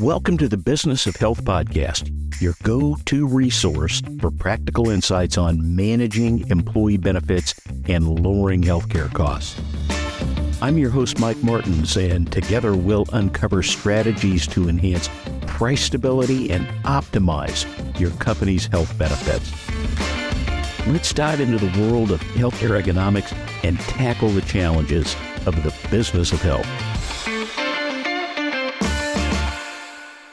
Welcome to the Business of Health podcast, your go to resource for practical insights on managing employee benefits and lowering healthcare costs. I'm your host, Mike Martens, and together we'll uncover strategies to enhance price stability and optimize your company's health benefits. Let's dive into the world of healthcare economics and tackle the challenges of the business of health.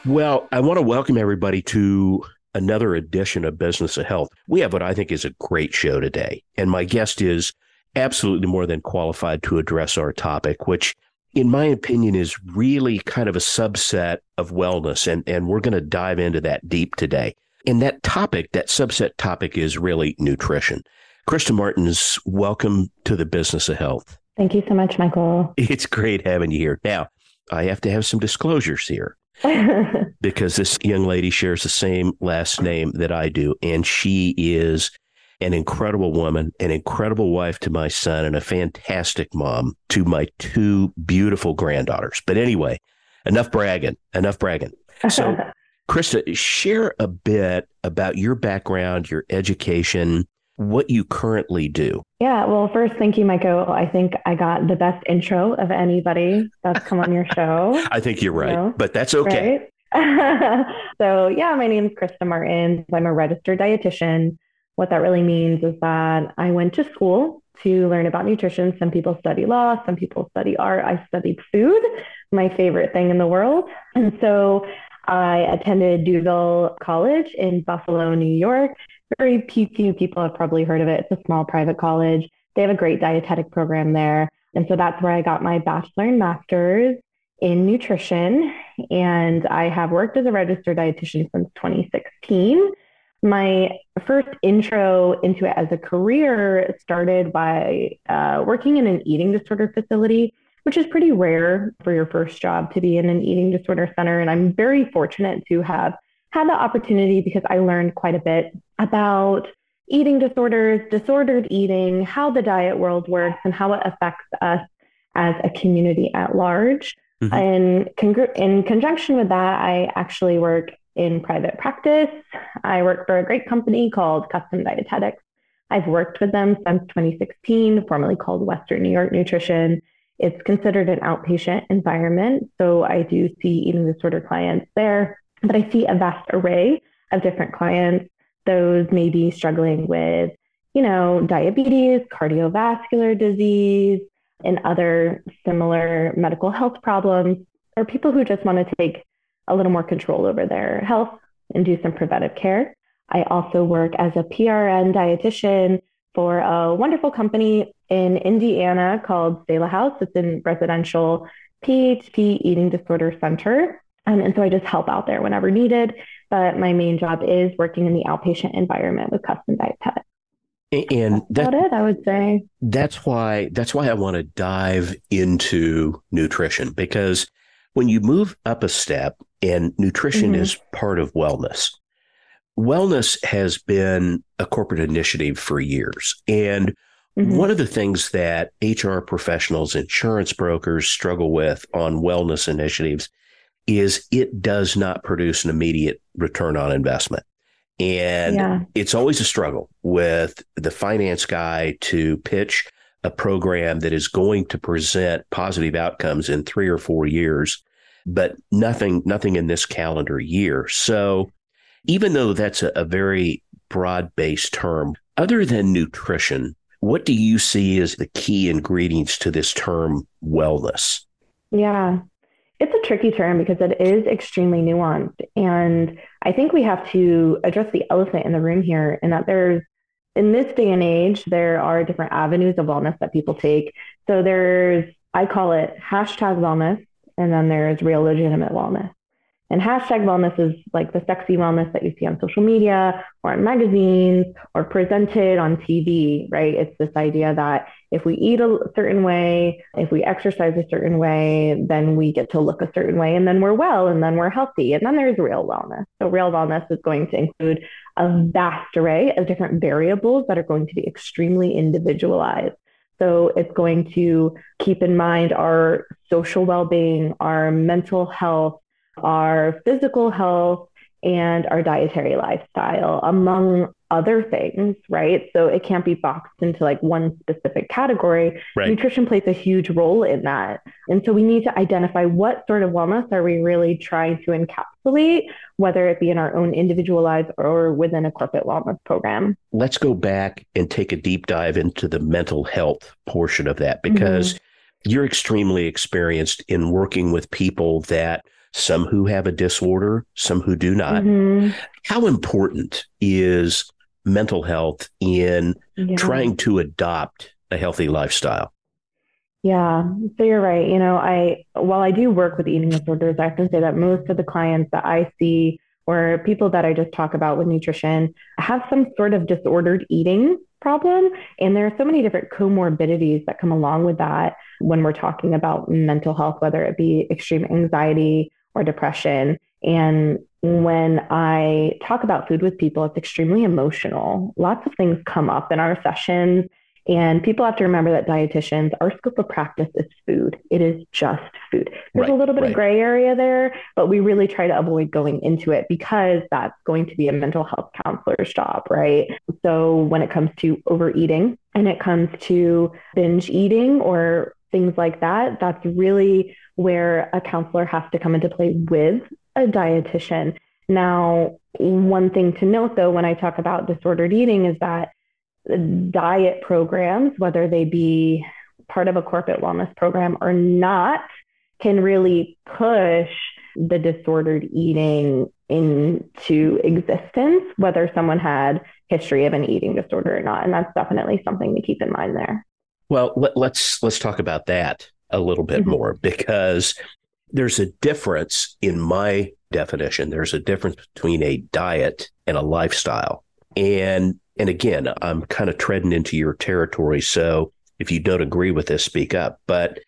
Well, I want to welcome everybody to another edition of Business of Health. We have what I think is a great show today, and my guest is absolutely more than qualified to address our topic, which in my opinion is really kind of a subset of wellness and and we're going to dive into that deep today. And that topic, that subset topic is really nutrition. Krista Martens, welcome to the Business of Health. Thank you so much, Michael. It's great having you here. Now, I have to have some disclosures here. because this young lady shares the same last name that I do. And she is an incredible woman, an incredible wife to my son, and a fantastic mom to my two beautiful granddaughters. But anyway, enough bragging, enough bragging. So, Krista, share a bit about your background, your education, what you currently do. Yeah, well, first, thank you, Michael. I think I got the best intro of anybody that's come on your show. I think you're right, you know, but that's okay. Right? so, yeah, my name is Krista Martens. I'm a registered dietitian. What that really means is that I went to school to learn about nutrition. Some people study law, some people study art. I studied food, my favorite thing in the world. And so I attended D'Youville College in Buffalo, New York very few people have probably heard of it. It's a small private college. They have a great dietetic program there. And so that's where I got my bachelor and master's in nutrition. And I have worked as a registered dietitian since 2016. My first intro into it as a career started by uh, working in an eating disorder facility, which is pretty rare for your first job to be in an eating disorder center. And I'm very fortunate to have had the opportunity because I learned quite a bit about eating disorders, disordered eating, how the diet world works, and how it affects us as a community at large. Mm-hmm. And con- in conjunction with that, I actually work in private practice. I work for a great company called Custom Dietetics. I've worked with them since 2016, formerly called Western New York Nutrition. It's considered an outpatient environment. So I do see eating disorder clients there. But I see a vast array of different clients. Those may be struggling with, you know, diabetes, cardiovascular disease, and other similar medical health problems, or people who just want to take a little more control over their health and do some preventive care. I also work as a PRN dietitian for a wonderful company in Indiana called Selah House. It's a residential PHP eating disorder center. Um, and so I just help out there whenever needed. But my main job is working in the outpatient environment with custom dietetics. And that's that, it, I would say. That's why that's why I want to dive into nutrition because when you move up a step and nutrition mm-hmm. is part of wellness, wellness has been a corporate initiative for years. And mm-hmm. one of the things that HR professionals, insurance brokers struggle with on wellness initiatives is it does not produce an immediate return on investment. And yeah. it's always a struggle with the finance guy to pitch a program that is going to present positive outcomes in three or four years, but nothing, nothing in this calendar year. So even though that's a, a very broad based term, other than nutrition, what do you see as the key ingredients to this term wellness? Yeah. It's a tricky term because it is extremely nuanced. And I think we have to address the elephant in the room here in that there's, in this day and age, there are different avenues of wellness that people take. So there's, I call it hashtag wellness, and then there's real legitimate wellness. And hashtag wellness is like the sexy wellness that you see on social media or in magazines or presented on TV, right? It's this idea that if we eat a certain way, if we exercise a certain way, then we get to look a certain way and then we're well and then we're healthy. And then there's real wellness. So, real wellness is going to include a vast array of different variables that are going to be extremely individualized. So it's going to keep in mind our social well being, our mental health, our physical health, and our dietary lifestyle, among other things, right? So it can't be boxed into like one specific category. Right. Nutrition plays a huge role in that. And so we need to identify what sort of wellness are we really trying to encapsulate, whether it be in our own individual lives or within a corporate wellness program. Let's go back and take a deep dive into the mental health portion of that because mm-hmm. you're extremely experienced in working with people that some who have a disorder, some who do not. Mm-hmm. How important is mental health in yeah. trying to adopt a healthy lifestyle? Yeah, so you're right. You know, I while I do work with eating disorders, I have to say that most of the clients that I see or people that I just talk about with nutrition have some sort of disordered eating problem. And there are so many different comorbidities that come along with that when we're talking about mental health, whether it be extreme anxiety or depression. And when I talk about food with people, it's extremely emotional. Lots of things come up in our sessions. And people have to remember that dietitians, our scope of practice is food. It is just food. There's right, a little bit right. of gray area there, but we really try to avoid going into it because that's going to be a mental health counselor's job, right? So when it comes to overeating and it comes to binge eating or things like that, that's really where a counselor has to come into play with a dietitian. Now, one thing to note though, when I talk about disordered eating, is that diet programs, whether they be part of a corporate wellness program or not, can really push the disordered eating into existence, whether someone had history of an eating disorder or not. And that's definitely something to keep in mind there. Well, let, us let's, let's talk about that a little bit mm-hmm. more because there's a difference in my definition. There's a difference between a diet and a lifestyle. And and again, I'm kind of treading into your territory. So if you don't agree with this, speak up. But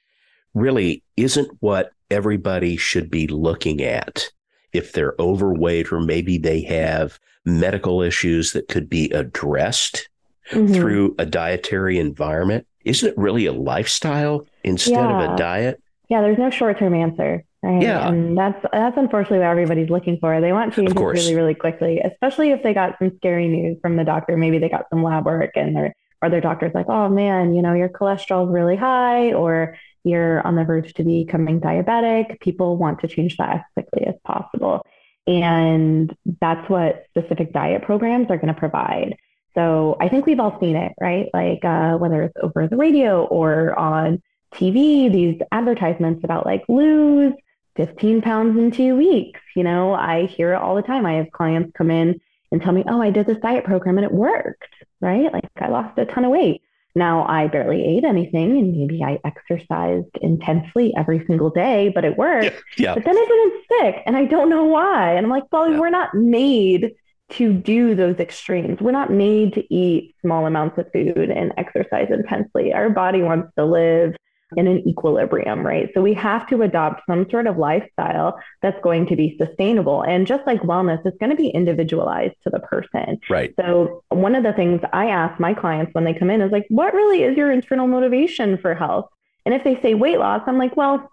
really, isn't what everybody should be looking at if they're overweight or maybe they have medical issues that could be addressed mm-hmm. through a dietary environment? Isn't it really a lifestyle instead yeah. of a diet? Yeah, there's no short term answer. Right. Yeah. And that's that's unfortunately what everybody's looking for. They want changes really, really quickly, especially if they got some scary news from the doctor. Maybe they got some lab work and their or their doctor's like, oh man, you know, your cholesterol's really high or you're on the verge to becoming diabetic. People want to change that as quickly as possible. And that's what specific diet programs are going to provide. So I think we've all seen it, right? Like uh, whether it's over the radio or on TV, these advertisements about like lose 15 pounds in two weeks. You know, I hear it all the time. I have clients come in and tell me, oh, I did this diet program and it worked, right? Like I lost a ton of weight. Now I barely ate anything and maybe I exercised intensely every single day, but it worked. Yeah, yeah. But then I didn't stick and I don't know why. And I'm like, well, yeah. we're not made to do those extremes. We're not made to eat small amounts of food and exercise intensely. Our body wants to live in an equilibrium, right? So we have to adopt some sort of lifestyle that's going to be sustainable. And just like wellness, it's going to be individualized to the person. Right. So one of the things I ask my clients when they come in is like, what really is your internal motivation for health? And if they say weight loss, I'm like, well,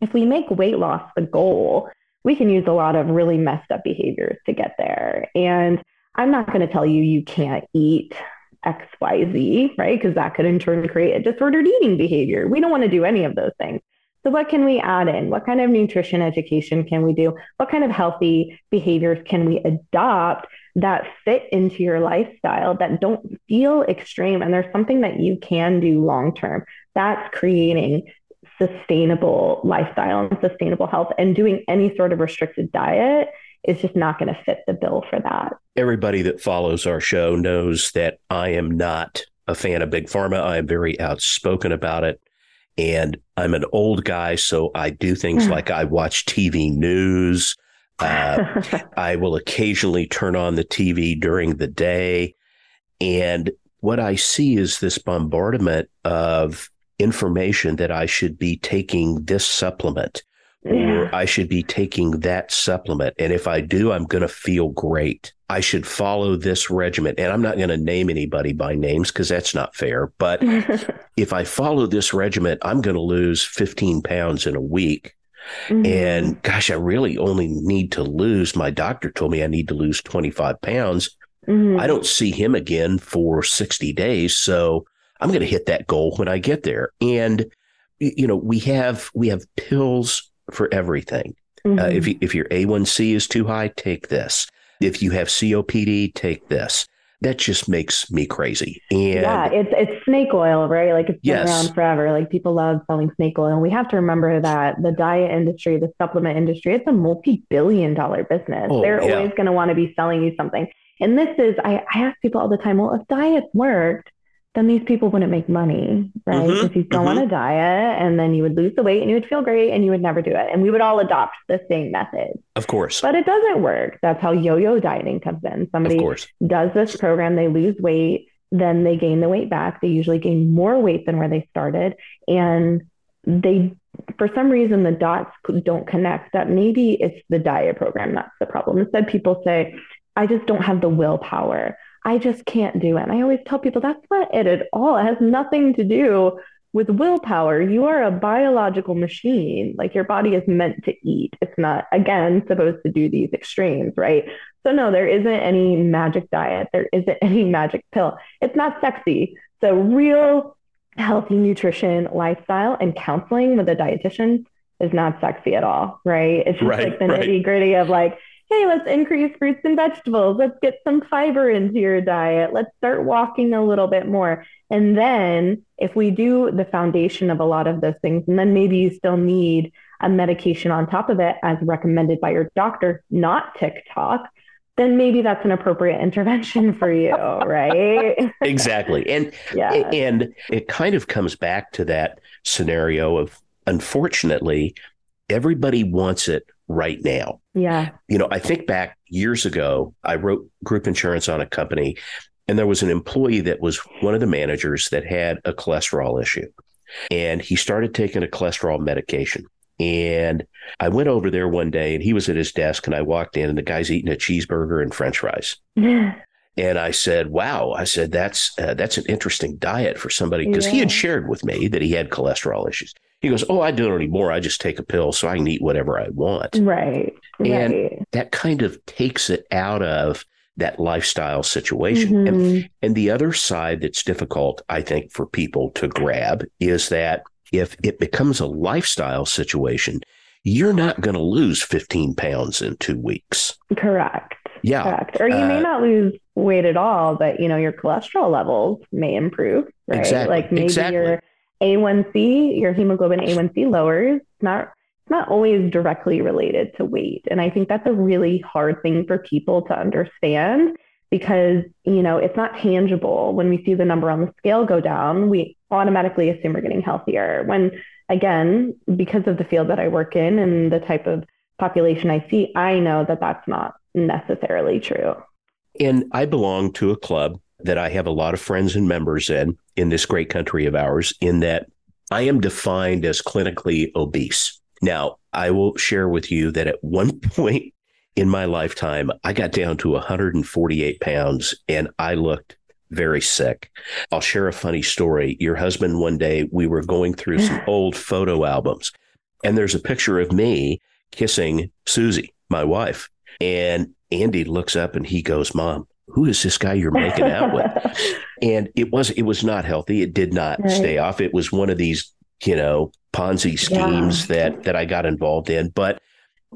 if we make weight loss the goal, we can use a lot of really messed up behaviors to get there. And I'm not going to tell you you can't eat XYZ, right? Because that could in turn create a disordered eating behavior. We don't want to do any of those things. So, what can we add in? What kind of nutrition education can we do? What kind of healthy behaviors can we adopt that fit into your lifestyle that don't feel extreme? And there's something that you can do long term. That's creating sustainable lifestyle and sustainable health and doing any sort of restricted diet is just not going to fit the bill for that. Everybody that follows our show knows that I am not a fan of big pharma. I am very outspoken about it. And I'm an old guy, so I do things like I watch TV news. Uh, I will occasionally turn on the TV during the day. And what I see is this bombardment of information that I should be taking this supplement or I should be taking that supplement. And if I do, I'm going to feel great. I should follow this regimen. And I'm not going to name anybody by names because that's not fair. But if I follow this regimen, I'm going to lose 15 pounds in a week. Mm-hmm. And gosh, I really only need to lose. My doctor told me I need to lose 25 pounds. Mm-hmm. I don't see him again for 60 days. So I'm going to hit that goal when I get there. And, you know, we have, we have pills for everything. Mm-hmm. Uh, if, if your A1C is too high, take this. If you have COPD, take this that just makes me crazy. And yeah, it's it's snake oil, right? Like it's been yes. around forever. Like people love selling snake oil. And we have to remember that the diet industry, the supplement industry, it's a multi-billion dollar business. Oh, They're yeah. always going to want to be selling you something. And this is, I, I ask people all the time, well, if diets worked, then these people wouldn't make money, right? Mm-hmm, if you go mm-hmm. on a diet and then you would lose the weight and you would feel great and you would never do it. And we would all adopt the same method. Of course. But it doesn't work. That's how yo yo dieting comes in. Somebody does this program, they lose weight, then they gain the weight back. They usually gain more weight than where they started. And they, for some reason, the dots don't connect that maybe it's the diet program that's the problem. Instead, people say, I just don't have the willpower. I just can't do it. And I always tell people that's not it at all. It has nothing to do with willpower. You are a biological machine. Like your body is meant to eat. It's not, again, supposed to do these extremes, right? So, no, there isn't any magic diet. There isn't any magic pill. It's not sexy. So, real healthy nutrition, lifestyle, and counseling with a dietitian is not sexy at all, right? It's just right, like the right. nitty gritty of like, hey, let's increase fruits and vegetables. Let's get some fiber into your diet. Let's start walking a little bit more. And then if we do the foundation of a lot of those things, and then maybe you still need a medication on top of it as recommended by your doctor, not TikTok, then maybe that's an appropriate intervention for you, right? exactly. And yeah. and it kind of comes back to that scenario of unfortunately everybody wants it right now. Yeah. You know, I think back years ago, I wrote group insurance on a company, and there was an employee that was one of the managers that had a cholesterol issue. And he started taking a cholesterol medication. And I went over there one day and he was at his desk and I walked in and the guy's eating a cheeseburger and french fries. And I said, "Wow!" I said, "That's uh, that's an interesting diet for somebody because yeah. he had shared with me that he had cholesterol issues." He goes, "Oh, I don't anymore. I just take a pill so I can eat whatever I want." Right. And right. that kind of takes it out of that lifestyle situation. Mm-hmm. And, and the other side that's difficult, I think, for people to grab is that if it becomes a lifestyle situation, you're not going to lose 15 pounds in two weeks. Correct. Yeah. Correct. Or you uh, may not lose weight at all, but you know, your cholesterol levels may improve, right? Exactly. Like maybe exactly. your a1C, your hemoglobin A1C lowers, not it's not always directly related to weight. And I think that's a really hard thing for people to understand because, you know, it's not tangible. When we see the number on the scale go down, we automatically assume we're getting healthier. When again, because of the field that I work in and the type of population I see, I know that that's not necessarily true. And I belong to a club that I have a lot of friends and members in, in this great country of ours, in that I am defined as clinically obese. Now, I will share with you that at one point in my lifetime, I got down to 148 pounds and I looked very sick. I'll share a funny story. Your husband, one day, we were going through some old photo albums, and there's a picture of me kissing Susie, my wife. And Andy looks up and he goes, Mom, who is this guy you're making out with? and it was it was not healthy. It did not right. stay off. It was one of these, you know, Ponzi schemes yeah. that that I got involved in. But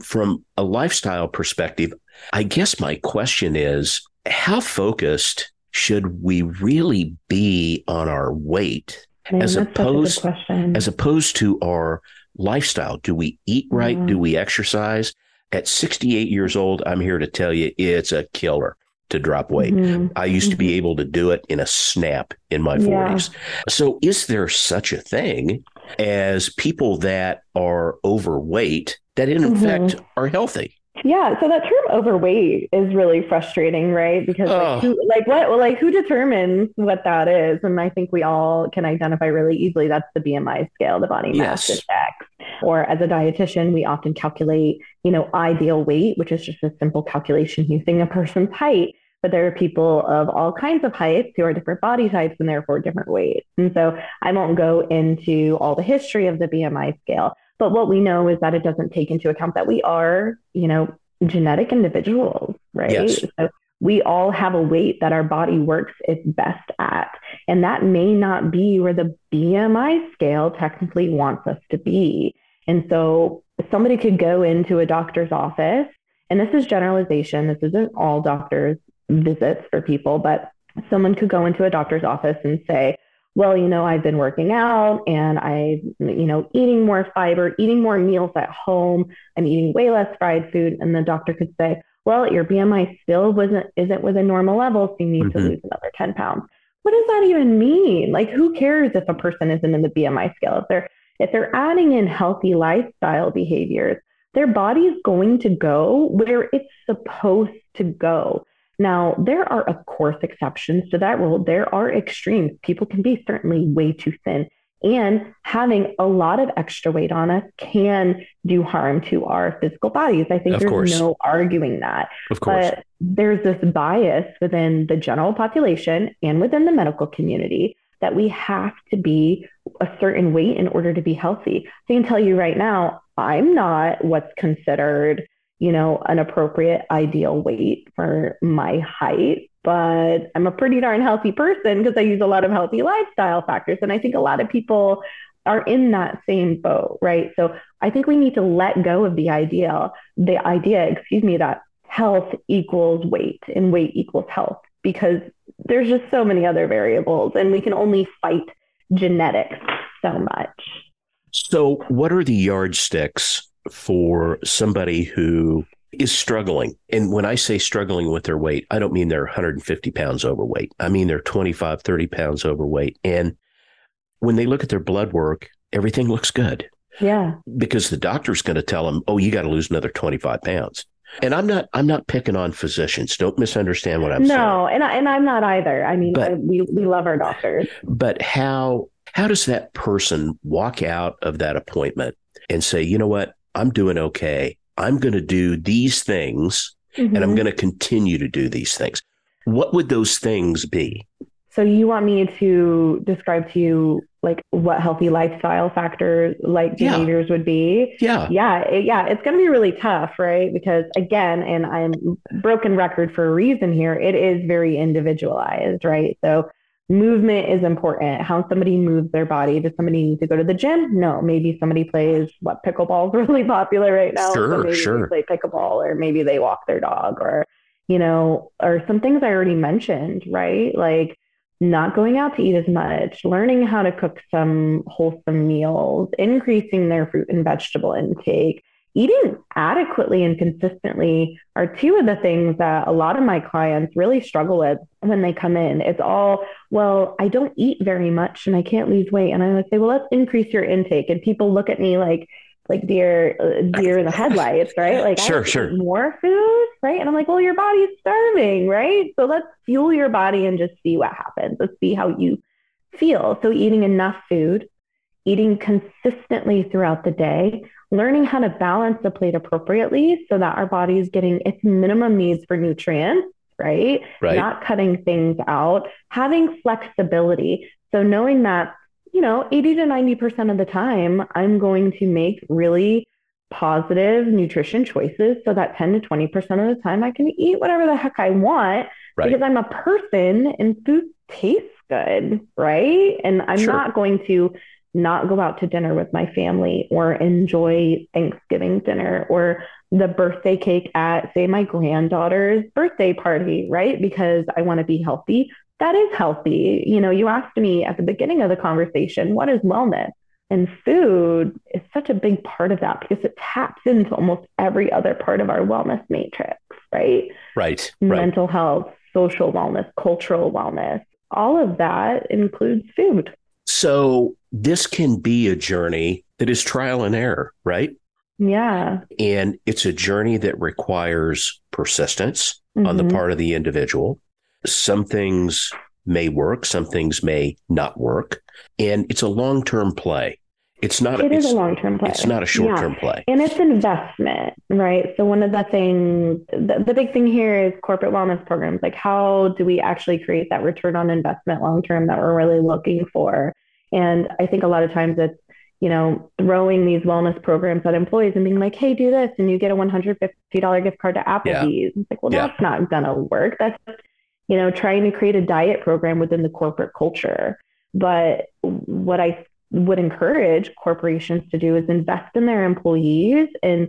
from a lifestyle perspective, I guess my question is how focused should we really be on our weight Man, as opposed as opposed to our lifestyle? Do we eat right? Yeah. Do we exercise? At 68 years old, I'm here to tell you it's a killer to drop weight. Mm-hmm. I used mm-hmm. to be mm-hmm. able to do it in a snap in my yeah. 40s. So, is there such a thing as people that are overweight that, in mm-hmm. fact, are healthy? Yeah, so that term overweight is really frustrating, right? Because like, oh. who, like what well, like who determines what that is? And I think we all can identify really easily that's the BMI scale, the body mass yes. index. Or as a dietitian, we often calculate, you know, ideal weight, which is just a simple calculation using a person's height. But there are people of all kinds of heights who are different body types and therefore different weights. And so I won't go into all the history of the BMI scale. But what we know is that it doesn't take into account that we are, you know, genetic individuals, right? Yes. So we all have a weight that our body works its best at. And that may not be where the BMI scale technically wants us to be. And so somebody could go into a doctor's office, and this is generalization, this isn't all doctors' visits for people, but someone could go into a doctor's office and say, well, you know, I've been working out and I, you know, eating more fiber, eating more meals at home. I'm eating way less fried food. And the doctor could say, well, your BMI still wasn't isn't within normal levels, so you need mm-hmm. to lose another 10 pounds. What does that even mean? Like, who cares if a person isn't in the BMI scale? If they're if they're adding in healthy lifestyle behaviors, their body is going to go where it's supposed to go. Now, there are, of course, exceptions to that rule. There are extremes. People can be certainly way too thin. And having a lot of extra weight on us can do harm to our physical bodies. I think of there's course. no arguing that. Of course. But there's this bias within the general population and within the medical community that we have to be a certain weight in order to be healthy. I can tell you right now, I'm not what's considered you know, an appropriate ideal weight for my height. But I'm a pretty darn healthy person because I use a lot of healthy lifestyle factors. And I think a lot of people are in that same boat, right? So I think we need to let go of the idea, the idea, excuse me, that health equals weight and weight equals health because there's just so many other variables and we can only fight genetics so much. So, what are the yardsticks for somebody who is struggling. And when I say struggling with their weight, I don't mean they're 150 pounds overweight. I mean they're 25, 30 pounds overweight. And when they look at their blood work, everything looks good. Yeah. Because the doctor's going to tell them, "Oh, you got to lose another 25 pounds." And I'm not I'm not picking on physicians. Don't misunderstand what I'm no, saying. No, and I, and I'm not either. I mean, but, we we love our doctors. But how how does that person walk out of that appointment and say, "You know what? I'm doing okay. I'm going to do these things mm-hmm. and I'm mm-hmm. going to continue to do these things. What would those things be? So you want me to describe to you like what healthy lifestyle factors like behaviors yeah. would be? Yeah. Yeah. It, yeah. It's going to be really tough, right? Because again, and I'm broken record for a reason here, it is very individualized, right? So movement is important. How somebody moves their body. Does somebody need to go to the gym? No. Maybe somebody plays what pickleball is really popular right now. Sure, so sure. They play pickleball, or maybe they walk their dog, or you know, or some things I already mentioned, right? Like not going out to eat as much, learning how to cook some wholesome meals, increasing their fruit and vegetable intake, eating adequately and consistently are two of the things that a lot of my clients really struggle with when they come in. It's all, well, I don't eat very much and I can't lose weight. And I would say, well, let's increase your intake. And people look at me like, like deer, uh, deer in the headlights, right? Like, sure, sure. More food, right? And I'm like, well, your body's starving, right? So let's fuel your body and just see what happens. Let's see how you feel. So eating enough food, eating consistently throughout the day, learning how to balance the plate appropriately so that our body is getting its minimum needs for nutrients, right? right? Not cutting things out, having flexibility. So knowing that, you know, 80 to 90% of the time, I'm going to make really positive nutrition choices so that 10 to 20% of the time I can eat whatever the heck I want right. because I'm a person and food tastes good, right? And I'm sure. not going to not go out to dinner with my family or enjoy Thanksgiving dinner or the birthday cake at, say, my granddaughter's birthday party, right? Because I want to be healthy. That is healthy. You know, you asked me at the beginning of the conversation, what is wellness? And food is such a big part of that because it taps into almost every other part of our wellness matrix, right? Right. Mental right. health, social wellness, cultural wellness, all of that includes food. So this can be a journey that is trial and error, right? Yeah. And it's a journey that requires persistence mm-hmm. on the mm-hmm. part of the individual. Some things may work, some things may not work. And it's a long term play. It's not. It is a long term play. It's not a short term yeah. play, and it's investment, right? So one of the things, the, the big thing here is corporate wellness programs. Like, how do we actually create that return on investment long term that we're really looking for? And I think a lot of times it's you know, throwing these wellness programs at employees and being like, hey, do this and you get a $150 gift card to Applebee's. Yeah. It's like, well, yeah. that's not going to work. That's, you know, trying to create a diet program within the corporate culture. But what I would encourage corporations to do is invest in their employees and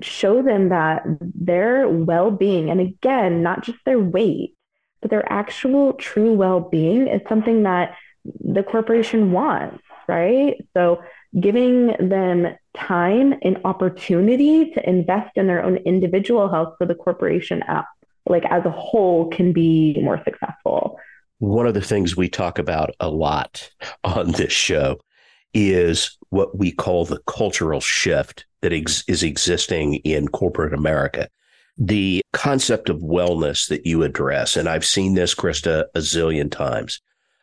show them that their well being, and again, not just their weight, but their actual true well being is something that the corporation wants right? So giving them time and opportunity to invest in their own individual health so the corporation app, like as a whole can be more successful. One of the things we talk about a lot on this show is what we call the cultural shift that ex- is existing in corporate America. The concept of wellness that you address, and I've seen this, Krista, a zillion times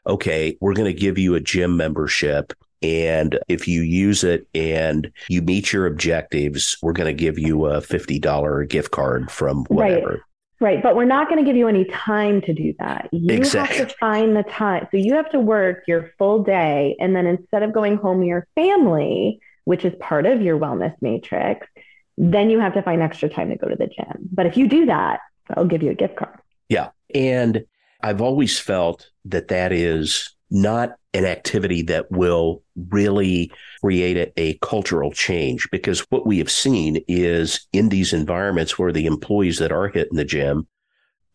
okay, we're going to give you a gym membership. And if you use it and you meet your objectives, we're going to give you a $50 gift card from whatever. Right. Right. But we're not going to give you any time to do that. You exactly. have to find the time. So you have to work your full day. And then instead of going home to your family, which is part of your wellness matrix, then you have to find extra time to go to the gym. But if you do that, I'll give you a gift card. Yeah. And I've always felt that that is not an activity that will really create a, a, cultural change because what we have seen is in these environments where the employees that are hitting the gym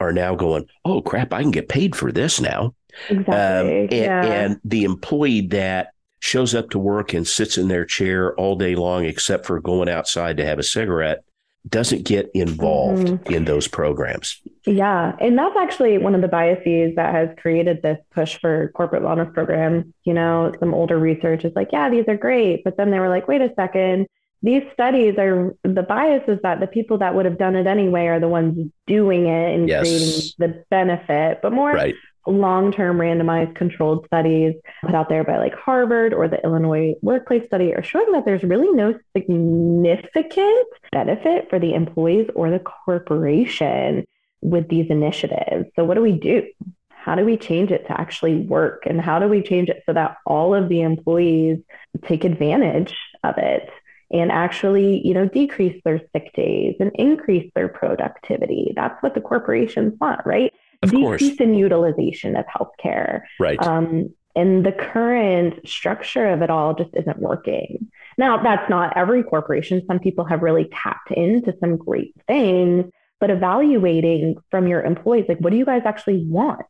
are now going, oh crap, I can get paid for this now. Exactly. Um, and, yeah. and the employee that shows up to work and sits in their chair all day long, except for going outside to have a cigarette, doesn't get involved mm-hmm. in those programs. Yeah. And that's actually one of the biases that has created this push for corporate wellness programs. You know, some older research is like, yeah, these are great. But then they were like, wait a second. These studies are the bias is that the people that would have done it anyway are the ones doing it and yes. creating the benefit. But more right long-term randomized controlled studies put out there by like Harvard or the Illinois Workplace Study are showing that there's really no significant benefit for the employees or the corporation with these initiatives. So what do we do? How do we change it to actually work? And how do we change it so that all of the employees take advantage of it and actually, you know, decrease their sick days and increase their productivity? That's what the corporations want, right? Of decrease course. in utilization of healthcare. Right. Um, and the current structure of it all just isn't working. Now, that's not every corporation. Some people have really tapped into some great things, but evaluating from your employees, like, what do you guys actually want?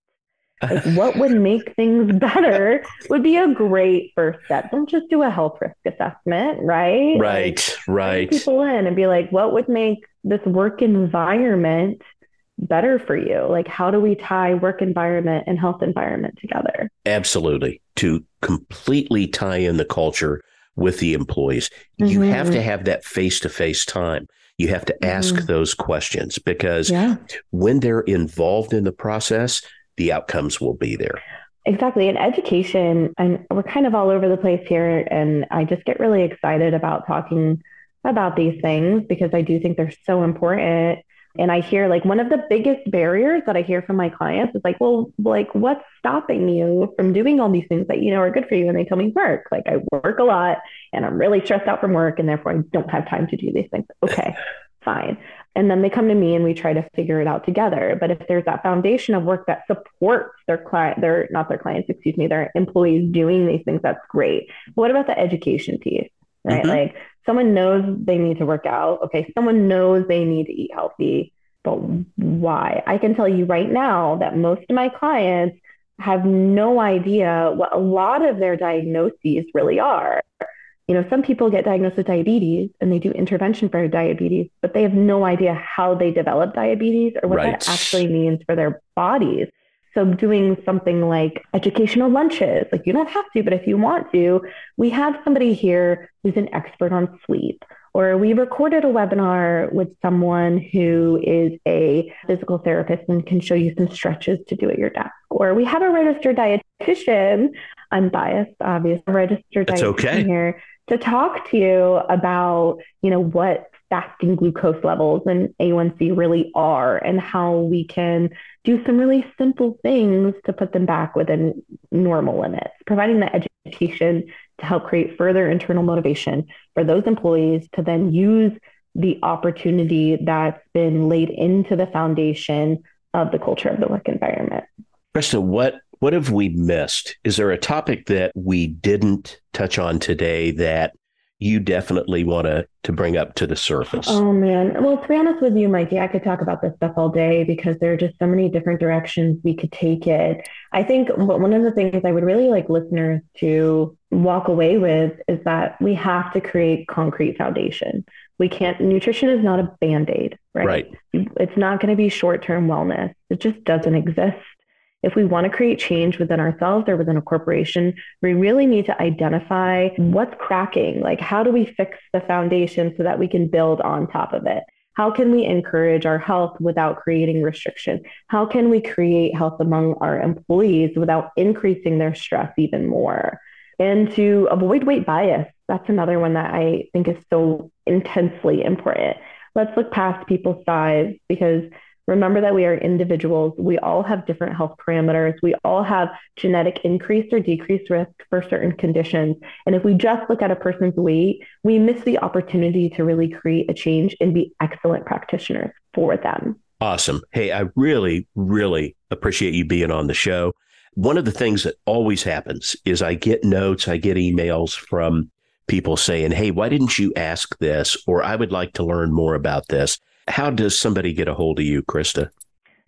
Like, what would make things better would be a great first step. Don't just do a health risk assessment, right? Right, like, right. People in and be like, what would make this work environment better for you? Like, how do we tie work environment and health environment together? Absolutely. To completely tie in the culture with the employees, mm-hmm. you have to have that face to face time. You have to ask mm-hmm. those questions because yeah. when they're involved in the process, the outcomes will be there. Exactly. And education, and we're kind of all over the place here. And I just get really excited about talking about these things because I do think they're so important. And I hear like one of the biggest barriers that I hear from my clients is like, well, like what's stopping you from doing all these things that you know are good for you? And they tell me work. Like I work a lot and I'm really stressed out from work and therefore I don't have time to do these things. Okay, fine. And then they come to me and we try to figure it out together. But if there's that foundation of work that supports their client, their not their clients, excuse me, their employees doing these things, that's great. But what about the education piece? Right. Mm-hmm. Like someone knows they need to work out. Okay, someone knows they need to eat healthy, but why? I can tell you right now that most of my clients have no idea what a lot of their diagnoses really are. You know, some people get diagnosed with diabetes and they do intervention for diabetes, but they have no idea how they develop diabetes or what right. that actually means for their bodies. So doing something like educational lunches, like you don't have to, but if you want to, we have somebody here who's an expert on sleep. Or we recorded a webinar with someone who is a physical therapist and can show you some stretches to do at your desk. Or we have a registered dietitian. I'm biased, obviously, a registered That's dietitian okay. here to talk to you about, you know, what fasting glucose levels and A1C really are and how we can do some really simple things to put them back within normal limits, providing the education to help create further internal motivation for those employees to then use the opportunity that's been laid into the foundation of the culture of the work environment. Krista, what what have we missed? Is there a topic that we didn't touch on today that you definitely want to to bring up to the surface? Oh man. Well, to be honest with you, Mikey, I could talk about this stuff all day because there are just so many different directions we could take it. I think one of the things I would really like listeners to walk away with is that we have to create concrete foundation. We can't nutrition is not a band-aid, right? Right. It's not going to be short-term wellness. It just doesn't exist if we want to create change within ourselves or within a corporation, we really need to identify what's cracking. Like, how do we fix the foundation so that we can build on top of it? How can we encourage our health without creating restriction? How can we create health among our employees without increasing their stress even more? And to avoid weight bias, that's another one that I think is so intensely important. Let's look past people's size because Remember that we are individuals. We all have different health parameters. We all have genetic increase or decreased risk for certain conditions. And if we just look at a person's weight, we miss the opportunity to really create a change and be excellent practitioners for them. Awesome. Hey, I really, really appreciate you being on the show. One of the things that always happens is I get notes, I get emails from people saying, Hey, why didn't you ask this? Or I would like to learn more about this. How does somebody get a hold of you, Krista?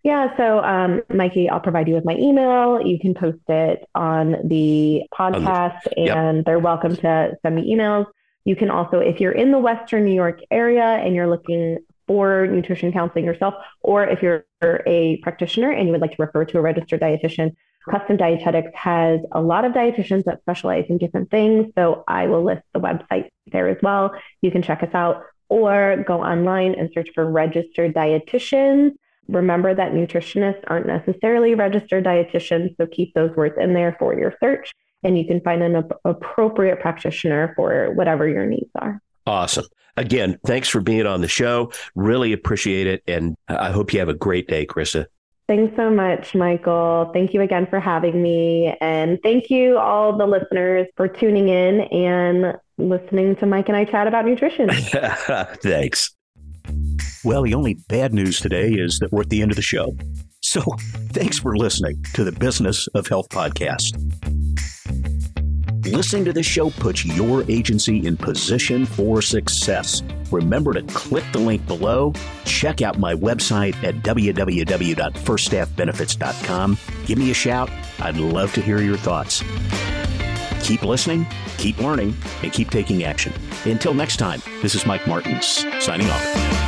Yeah, so um, Mikey, I'll provide you with my email. You can post it on the podcast, yep. and they're welcome to send me emails. You can also, if you're in the Western New York area and you're looking for nutrition counseling yourself, or if you're a practitioner and you would like to refer to a registered dietitian, Custom Dietetics has a lot of dietitians that specialize in different things. So I will list the website there as well. You can check us out or go online and search for registered dietitians. Remember that nutritionists aren't necessarily registered dietitians, so keep those words in there for your search, and you can find an ap- appropriate practitioner for whatever your needs are. Awesome. Again, thanks for being on the show. Really appreciate it. And I hope you have a great day, Krista. Thanks so much, Michael. Thank you again for having me. And thank you, all the listeners, for tuning in and listening to Mike and I chat about nutrition. Thanks. Well, the only bad news today is that we're at the end of the show. So thanks for listening to the Business of Health podcast. Listening to this show puts your agency in position for success. Remember to click the link below, check out my website at www.firststaffbenefits.com. Give me a shout. I'd love to hear your thoughts. Keep listening, keep learning, and keep taking action. Until next time, this is Mike Martens signing off.